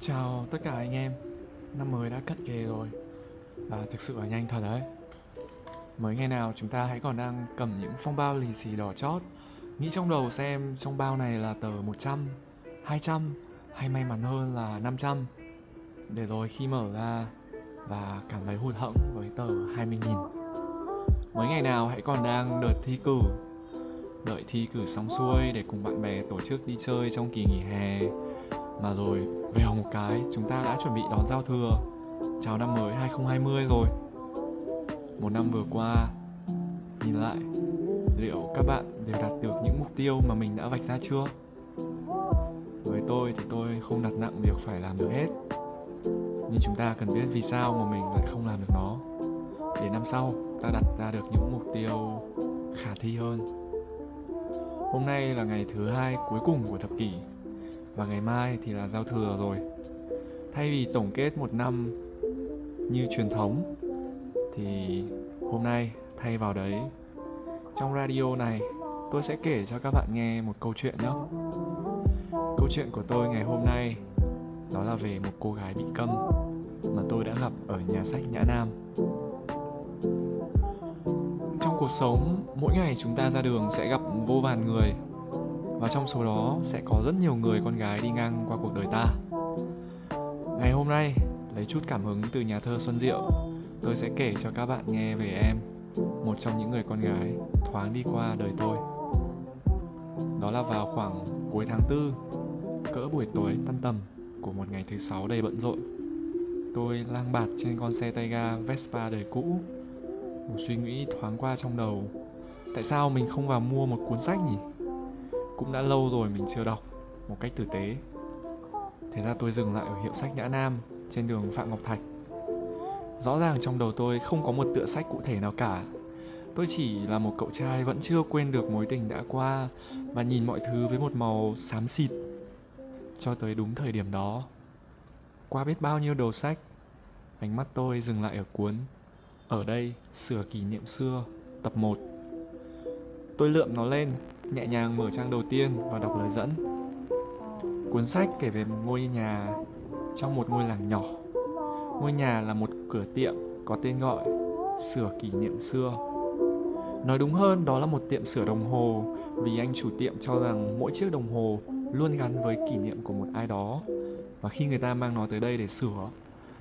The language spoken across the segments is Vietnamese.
Chào tất cả anh em. Năm mới đã cận kề rồi. Và thực sự là nhanh thật đấy. Mới ngày nào chúng ta hãy còn đang cầm những phong bao lì xì đỏ chót. Nghĩ trong đầu xem trong bao này là tờ 100, 200 Hay may mắn hơn là 500 Để rồi khi mở ra Và cảm thấy hụt hẫng với tờ 20.000 Mới ngày nào hãy còn đang đợt thi cử. Đợi thi cử xong xuôi để cùng bạn bè tổ chức đi chơi trong kỳ nghỉ hè mà rồi vèo một cái, chúng ta đã chuẩn bị đón giao thừa. Chào năm mới 2020 rồi. Một năm vừa qua, Nhìn lại, Liệu các bạn đều đạt được những mục tiêu mà mình đã vạch ra chưa? Với tôi thì tôi không đặt nặng việc phải làm được hết. Nhưng chúng ta cần biết vì sao mà mình lại không làm được nó. Để năm sau, ta đặt ra được những mục tiêu khả thi hơn. Hôm nay là ngày thứ hai cuối cùng của thập kỷ và ngày mai thì là giao thừa rồi. Thay vì tổng kết một năm như truyền thống, thì hôm nay thay vào đấy, trong radio này, tôi sẽ kể cho các bạn nghe một câu chuyện nhé. Câu chuyện của tôi ngày hôm nay, đó là về một cô gái bị câm mà tôi đã gặp ở nhà sách nhã nam. Trong cuộc sống, mỗi ngày chúng ta ra đường sẽ gặp vô vàn người và trong số đó sẽ có rất nhiều người con gái đi ngang qua cuộc đời ta. Ngày hôm nay, lấy chút cảm hứng từ nhà thơ Xuân Diệu, tôi sẽ kể cho các bạn nghe về em, một trong những người con gái thoáng đi qua đời tôi. Đó là vào khoảng cuối tháng tư, cỡ buổi tối tan tầm của một ngày thứ sáu đầy bận rộn. Tôi lang bạt trên con xe tay ga Vespa đời cũ. Một suy nghĩ thoáng qua trong đầu. Tại sao mình không vào mua một cuốn sách nhỉ? Cũng đã lâu rồi mình chưa đọc một cách tử tế. Thế là tôi dừng lại ở hiệu sách nhã nam trên đường phạm ngọc thạch. Rõ ràng trong đầu tôi không có một tựa sách cụ thể nào cả. Tôi chỉ là một cậu trai vẫn chưa quên được mối tình đã qua và nhìn mọi thứ với một màu xám xịt. Cho tới đúng thời điểm đó, qua biết bao nhiêu đầu sách, ánh mắt tôi dừng lại ở cuốn ở đây, sửa kỷ niệm xưa, tập 1 tôi lượm nó lên nhẹ nhàng mở trang đầu tiên và đọc lời dẫn. Cuốn sách kể về một ngôi nhà, trong một ngôi làng nhỏ. Ngôi nhà là một cửa tiệm có tên gọi Sửa kỷ niệm xưa. Nói đúng hơn, đó là một tiệm sửa đồng hồ, vì anh chủ tiệm cho rằng mỗi chiếc đồng hồ luôn gắn với kỷ niệm của một ai đó và khi người ta mang nó tới đây để sửa,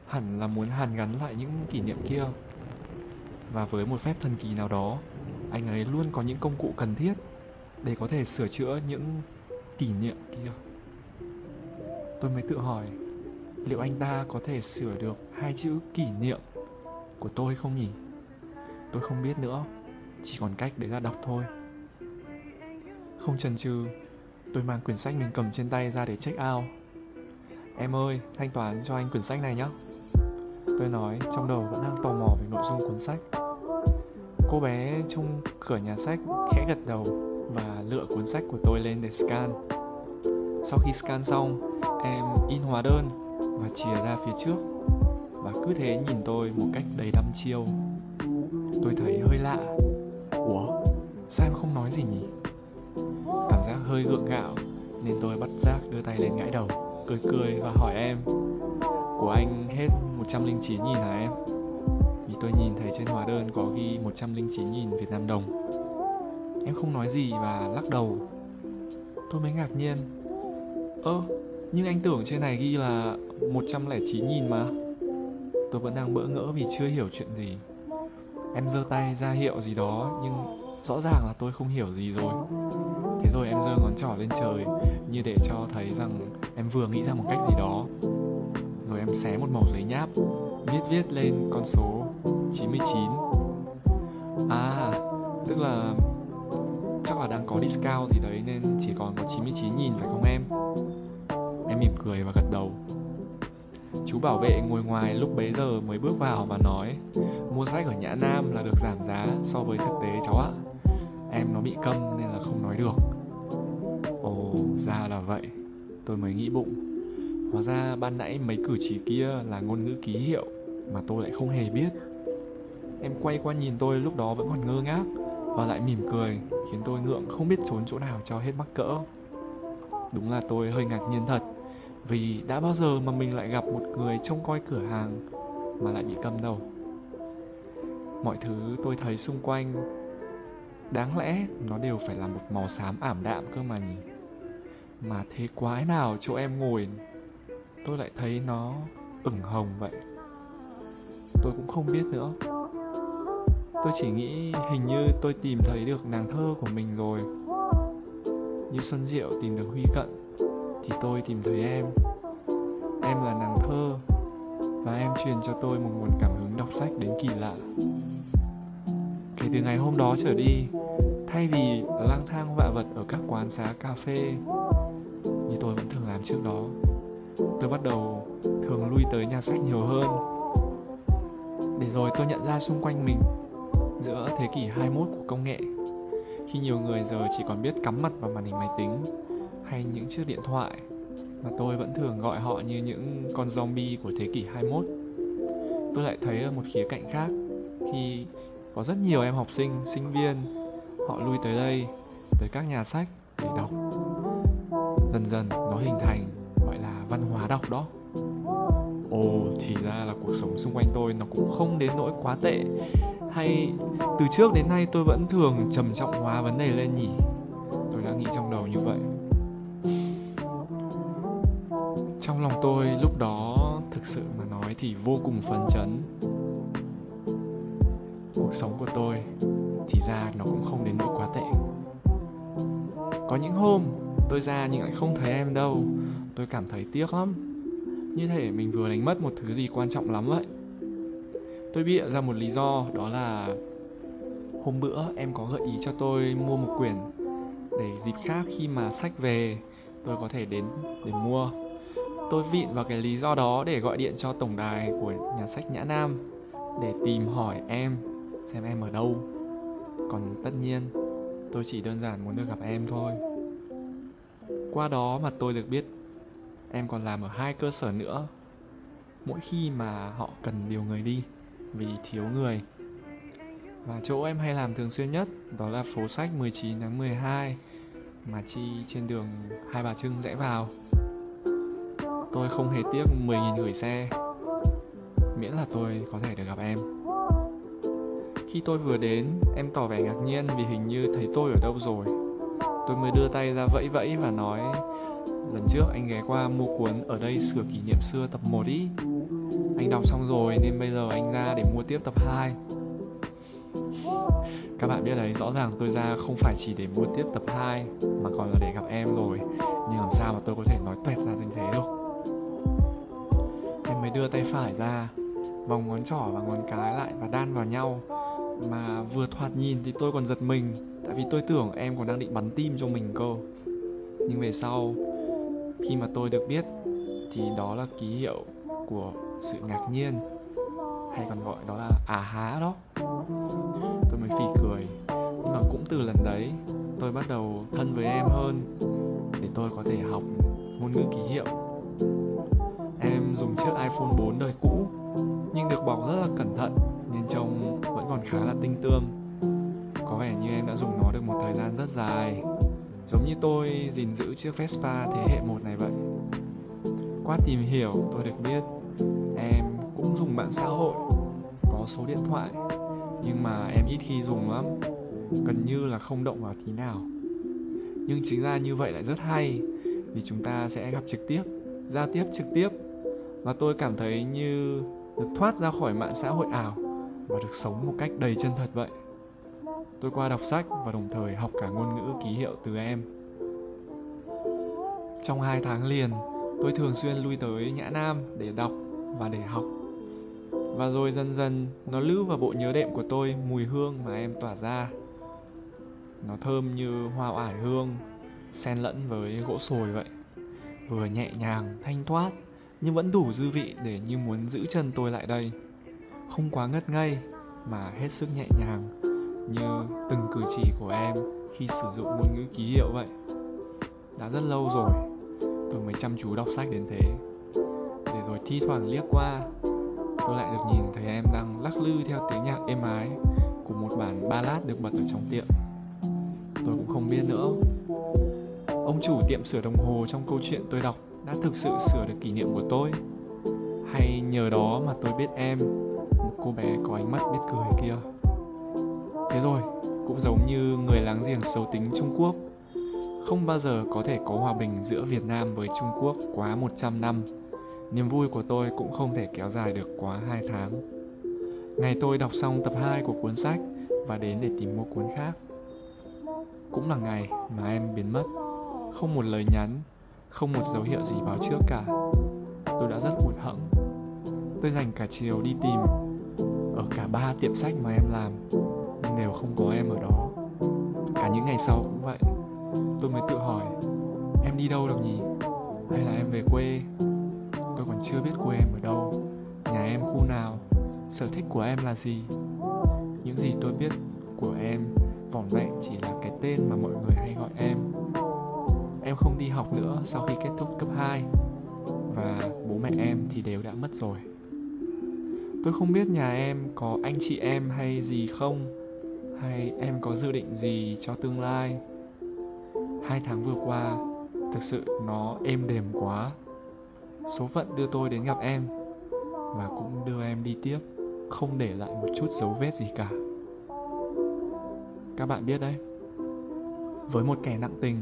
hẳn là muốn hàn gắn lại những kỷ niệm kia và với một phép thần kỳ nào đó, anh ấy luôn có những công cụ cần thiết để có thể sửa chữa những kỷ niệm kia. Tôi mới tự hỏi, liệu anh ta có thể sửa được hai chữ kỷ niệm của tôi không nhỉ? Tôi không biết nữa, chỉ còn cách đấy là đọc thôi. Không chần chừ, tôi mang quyển sách mình cầm trên tay ra để check out. Em ơi, thanh toán cho anh quyển sách này nhé tôi nói, trong đầu vẫn đang tò mò về nội dung cuốn sách. Cô bé trong cửa nhà sách khẽ gật đầu lựa cuốn sách của tôi lên để scan. Sau khi scan xong, em in hóa đơn và chìa ra phía trước và cứ thế nhìn tôi một cách đầy đăm chiêu. Tôi thấy hơi lạ. Ủa, sao em không nói gì nhỉ? Cảm giác hơi gượng gạo nên tôi bắt giác đưa tay lên gãi đầu, cười cười và hỏi em Của anh hết 109 nghìn hả em? Vì tôi nhìn thấy trên hóa đơn có ghi 109 nghìn Việt Nam đồng Em không nói gì và lắc đầu. Tôi mới ngạc nhiên. Ơ, nhưng anh tưởng trên này ghi là 109 nghìn mà. Tôi vẫn đang bỡ ngỡ vì chưa hiểu chuyện gì. Em giơ tay ra hiệu gì đó Nhưng rõ ràng là tôi không hiểu gì rồi. Thế rồi em giơ ngón trỏ lên trời Như để cho thấy rằng em vừa nghĩ ra một cách gì đó. Rồi em xé một mẩu giấy nháp Viết viết lên con số 99 À, tức là chắc là đang có discount thì đấy nên chỉ còn có 99 nghìn phải không em? Em mỉm cười và gật đầu. Chú bảo vệ ngồi ngoài lúc bấy giờ mới bước vào và nói Mua sách ở Nhã Nam là được giảm giá so với thực tế cháu ạ. Em nó bị câm nên là không nói được. Ồ, ra là vậy. Tôi mới nghĩ bụng. Hóa ra ban nãy mấy cử chỉ kia là ngôn ngữ ký hiệu Mà tôi lại không hề biết. Em quay qua nhìn tôi lúc đó vẫn còn ngơ ngác và lại mỉm cười, khiến tôi ngượng không biết trốn chỗ nào cho hết mắc cỡ. Đúng là tôi hơi ngạc nhiên thật, vì đã bao giờ mà mình lại gặp một người trông coi cửa hàng mà lại bị cầm đầu mọi thứ tôi thấy xung quanh, đáng lẽ nó đều phải là một màu xám ảm đạm cơ mà nhỉ? Mà thế quái nào chỗ em ngồi, tôi lại thấy nó ửng hồng vậy? Tôi cũng không biết nữa tôi chỉ nghĩ hình như tôi tìm thấy được nàng thơ của mình rồi. Như xuân diệu tìm được huy cận, thì tôi tìm thấy em. Em là nàng thơ, và em truyền cho tôi một nguồn cảm hứng đọc sách đến kỳ lạ. Kể từ ngày hôm đó trở đi, thay vì lang thang vạ vật ở các quán xá cà phê như tôi vẫn thường làm trước đó, tôi bắt đầu thường lui tới nhà sách nhiều hơn. Để rồi tôi nhận ra xung quanh mình giữa thế kỷ 21 của công nghệ khi nhiều người giờ chỉ còn biết cắm mặt vào màn hình máy tính hay những chiếc điện thoại mà tôi vẫn thường gọi họ như những con zombie của thế kỷ 21. Tôi lại thấy ở một khía cạnh khác khi có rất nhiều em học sinh, sinh viên họ lui tới đây, tới các nhà sách để đọc. Dần dần nó hình thành gọi là văn hóa đọc đó. Ồ, thì ra là cuộc sống xung quanh tôi nó cũng không đến nỗi quá tệ hay từ trước đến nay tôi vẫn thường trầm trọng hóa vấn đề lên nhỉ? Tôi đã nghĩ trong đầu như vậy. Trong lòng tôi lúc đó thực sự mà nói thì vô cùng phấn chấn. Cuộc sống của tôi thì ra nó cũng không đến nỗi quá tệ. Có những hôm tôi ra nhưng lại không thấy em đâu. Tôi cảm thấy tiếc lắm. Như thể mình vừa đánh mất một thứ gì quan trọng lắm vậy tôi bịa ra một lý do, đó là hôm bữa em có gợi ý cho tôi mua một quyển để dịp khác khi mà sách về, tôi có thể đến để mua. Tôi vịn vào cái lý do đó để gọi điện cho tổng đài của nhà sách nhã nam để tìm hỏi em xem em ở đâu. Còn tất nhiên, tôi chỉ đơn giản muốn được gặp em thôi. Qua đó mà tôi được biết, em còn làm ở hai cơ sở nữa. Mỗi khi mà họ cần điều người đi vì thiếu người và chỗ em hay làm thường xuyên nhất đó là phố sách 19 tháng 12 mà chi trên đường Hai Bà Trưng rẽ vào. Tôi không hề tiếc 10.000 gửi xe miễn là tôi có thể được gặp em. Khi tôi vừa đến, em tỏ vẻ ngạc nhiên vì hình như thấy tôi ở đâu rồi. Tôi mới đưa tay ra vẫy vẫy và nói Lần trước anh ghé qua mua cuốn ở đây sửa kỷ niệm xưa tập 1 ý anh đọc xong rồi nên bây giờ anh ra để mua tiếp tập 2 Các bạn biết đấy, rõ ràng tôi ra không phải chỉ để mua tiếp tập 2 Mà còn là để gặp em rồi. Nhưng làm sao mà tôi có thể nói tuẹt ra như thế đâu Em mới đưa tay phải ra Vòng ngón trỏ và ngón cái lại và đan vào nhau. Mà vừa thoạt nhìn thì tôi còn giật mình Tại vì tôi tưởng em còn đang định bắn tim cho mình cơ. Nhưng về sau khi mà tôi được biết thì đó là ký hiệu của sự ngạc nhiên, hay còn gọi đó là à há đó. Tôi mới phì cười. Nhưng mà cũng từ lần đấy, tôi bắt đầu thân với em hơn, để tôi có thể học ngôn ngữ ký hiệu. Em dùng chiếc iPhone 4 đời cũ, nhưng được bọc rất là cẩn thận, nên trông vẫn còn khá là tinh tươm. Có vẻ như em đã dùng nó được một thời gian rất dài, giống như tôi gìn giữ chiếc Vespa thế hệ một này vậy. Qua tìm hiểu tôi được biết em cũng dùng mạng xã hội, có số điện thoại nhưng mà em ít khi dùng lắm, gần như là không động vào tí nào. Nhưng chính ra như vậy lại rất hay vì chúng ta sẽ gặp trực tiếp, giao tiếp trực tiếp và tôi cảm thấy như được thoát ra khỏi mạng xã hội ảo và được sống một cách đầy chân thật vậy tôi qua đọc sách và đồng thời học cả ngôn ngữ ký hiệu từ em. Trong hai tháng liền, tôi thường xuyên lui tới Nhã Nam để đọc và để học. Và rồi dần dần nó lưu vào bộ nhớ đệm của tôi mùi hương mà em tỏa ra. Nó thơm như hoa oải hương, xen lẫn với gỗ sồi vậy. Vừa nhẹ nhàng, thanh thoát, nhưng vẫn đủ dư vị để như muốn giữ chân tôi lại đây. Không quá ngất ngây, mà hết sức nhẹ nhàng như từng cử chỉ của em khi sử dụng ngôn ngữ ký hiệu vậy đã rất lâu rồi tôi mới chăm chú đọc sách đến thế. Để rồi thi thoảng liếc qua, tôi lại được nhìn thấy em đang lắc lư theo tiếng nhạc êm ái của một bản ballad được bật ở trong tiệm. Tôi cũng không biết nữa. Ông chủ tiệm sửa đồng hồ trong câu chuyện tôi đọc đã thực sự sửa được kỷ niệm của tôi. Hay nhờ đó mà tôi biết em, một cô bé có ánh mắt biết cười kia. Thế rồi, cũng giống như người láng giềng xấu tính Trung Quốc không bao giờ có thể có hòa bình giữa Việt Nam với Trung Quốc quá 100 năm. Niềm vui của tôi cũng không thể kéo dài được quá 2 tháng. Ngày tôi đọc xong tập 2 của cuốn sách và đến để tìm mua cuốn khác. Cũng là ngày mà em biến mất. Không một lời nhắn, không một dấu hiệu gì báo trước cả. Tôi đã rất hụt hẫng. Tôi dành cả chiều đi tìm ở cả ba tiệm sách mà em làm nhưng đều không có em ở đó. Cả những ngày sau cũng vậy tôi mới tự hỏi, em đi đâu được nhỉ? Hay là em về quê? Tôi còn chưa biết quê em ở đâu, nhà em khu nào, sở thích của em là gì. Những gì tôi biết của em vỏn vẹn chỉ là cái tên mà mọi người hay gọi em. Em không đi học nữa sau khi kết thúc cấp 2 và bố mẹ em thì đều đã mất rồi. Tôi không biết nhà em có anh chị em hay gì không, hay em có dự định gì cho tương lai hai tháng vừa qua, thực sự nó êm đềm quá. Số phận đưa tôi đến gặp em và cũng đưa em đi tiếp, không để lại một chút dấu vết gì cả. Các bạn biết đấy, với một kẻ nặng tình,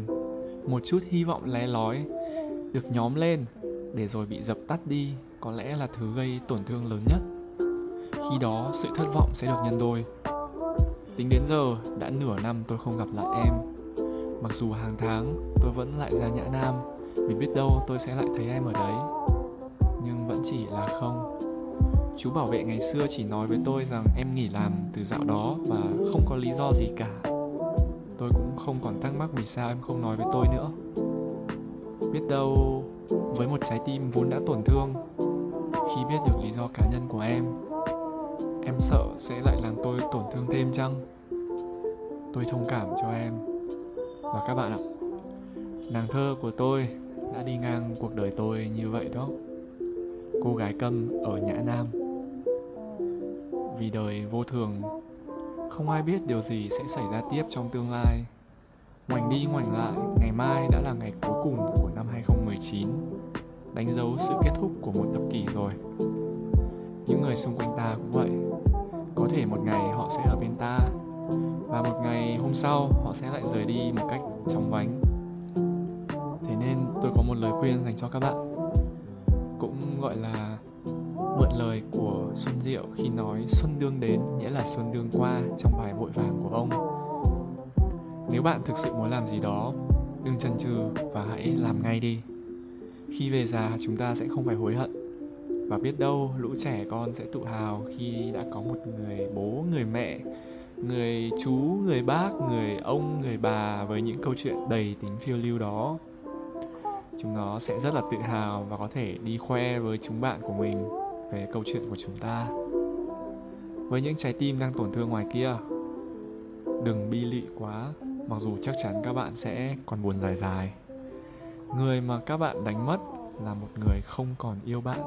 một chút hy vọng lé lói, được nhóm lên để rồi bị dập tắt đi, có lẽ là thứ gây tổn thương lớn nhất. Khi đó, sự thất vọng sẽ được nhân đôi. Tính đến giờ, đã nửa năm tôi không gặp lại em. Mặc dù hàng tháng tôi vẫn lại ra Nhã Nam, Vì biết đâu tôi sẽ lại thấy em ở đấy. Nhưng vẫn chỉ là không. Chú bảo vệ ngày xưa chỉ nói với tôi rằng em nghỉ làm từ dạo đó và không có lý do gì cả. Tôi cũng không còn thắc mắc vì sao em không nói với tôi nữa. Biết đâu với một trái tim vốn đã tổn thương, Khi biết được lý do cá nhân của em Em sợ sẽ lại làm tôi tổn thương thêm chăng? Tôi thông cảm cho em và các bạn ạ, nàng thơ của tôi đã đi ngang cuộc đời tôi như vậy đó. Cô gái câm ở nhã nam. Vì đời vô thường, không ai biết điều gì sẽ xảy ra tiếp trong tương lai. Ngoảnh đi ngoảnh lại, ngày mai đã là ngày cuối cùng của năm 2019 đánh dấu sự kết thúc của một thập kỷ rồi. Những người xung quanh ta cũng vậy, có thể một ngày họ sẽ ở bên ta và một ngày hôm sau họ sẽ lại rời đi một cách chóng vánh thế nên tôi có một lời khuyên dành cho các bạn cũng gọi là mượn lời của Xuân Diệu khi nói Xuân đương đến nghĩa là Xuân đương qua trong bài vội vàng của ông. Nếu bạn thực sự muốn làm gì đó, đừng chần chừ và hãy làm ngay đi. Khi về già chúng ta sẽ không phải hối hận. Và biết đâu lũ trẻ con sẽ tự hào khi đã có một người bố, người mẹ người chú, người bác, người ông, người bà với những câu chuyện đầy tính phiêu lưu đó. Chúng nó sẽ rất là tự hào và có thể đi khoe với chúng bạn của mình về câu chuyện của chúng ta. Với những trái tim đang tổn thương ngoài kia, đừng bi lụy quá, mặc dù chắc chắn các bạn sẽ còn buồn dài dài. Người mà các bạn đánh mất là một người không còn yêu bạn.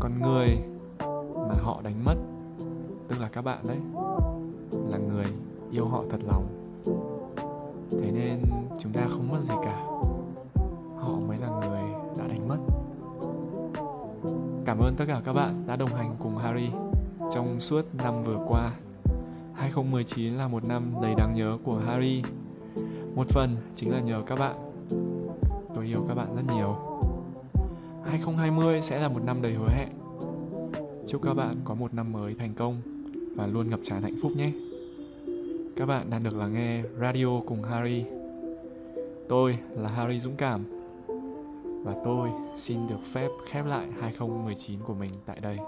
Còn người mà họ đánh mất, tức là các bạn đấy là người yêu họ thật lòng. Thế nên chúng ta không mất gì cả. Họ mới là người đã đánh mất. Cảm ơn tất cả các bạn đã đồng hành cùng Harry trong suốt năm vừa qua. 2019 là một năm đầy đáng nhớ của Harry. Một phần chính là nhờ các bạn. Tôi yêu các bạn rất nhiều. 2020 sẽ là một năm đầy hứa hẹn. Chúc các bạn có một năm mới thành công và luôn ngập tràn hạnh phúc nhé các bạn đang được lắng nghe radio cùng Harry. Tôi là Harry Dũng Cảm và tôi xin được phép khép lại 2019 của mình tại đây.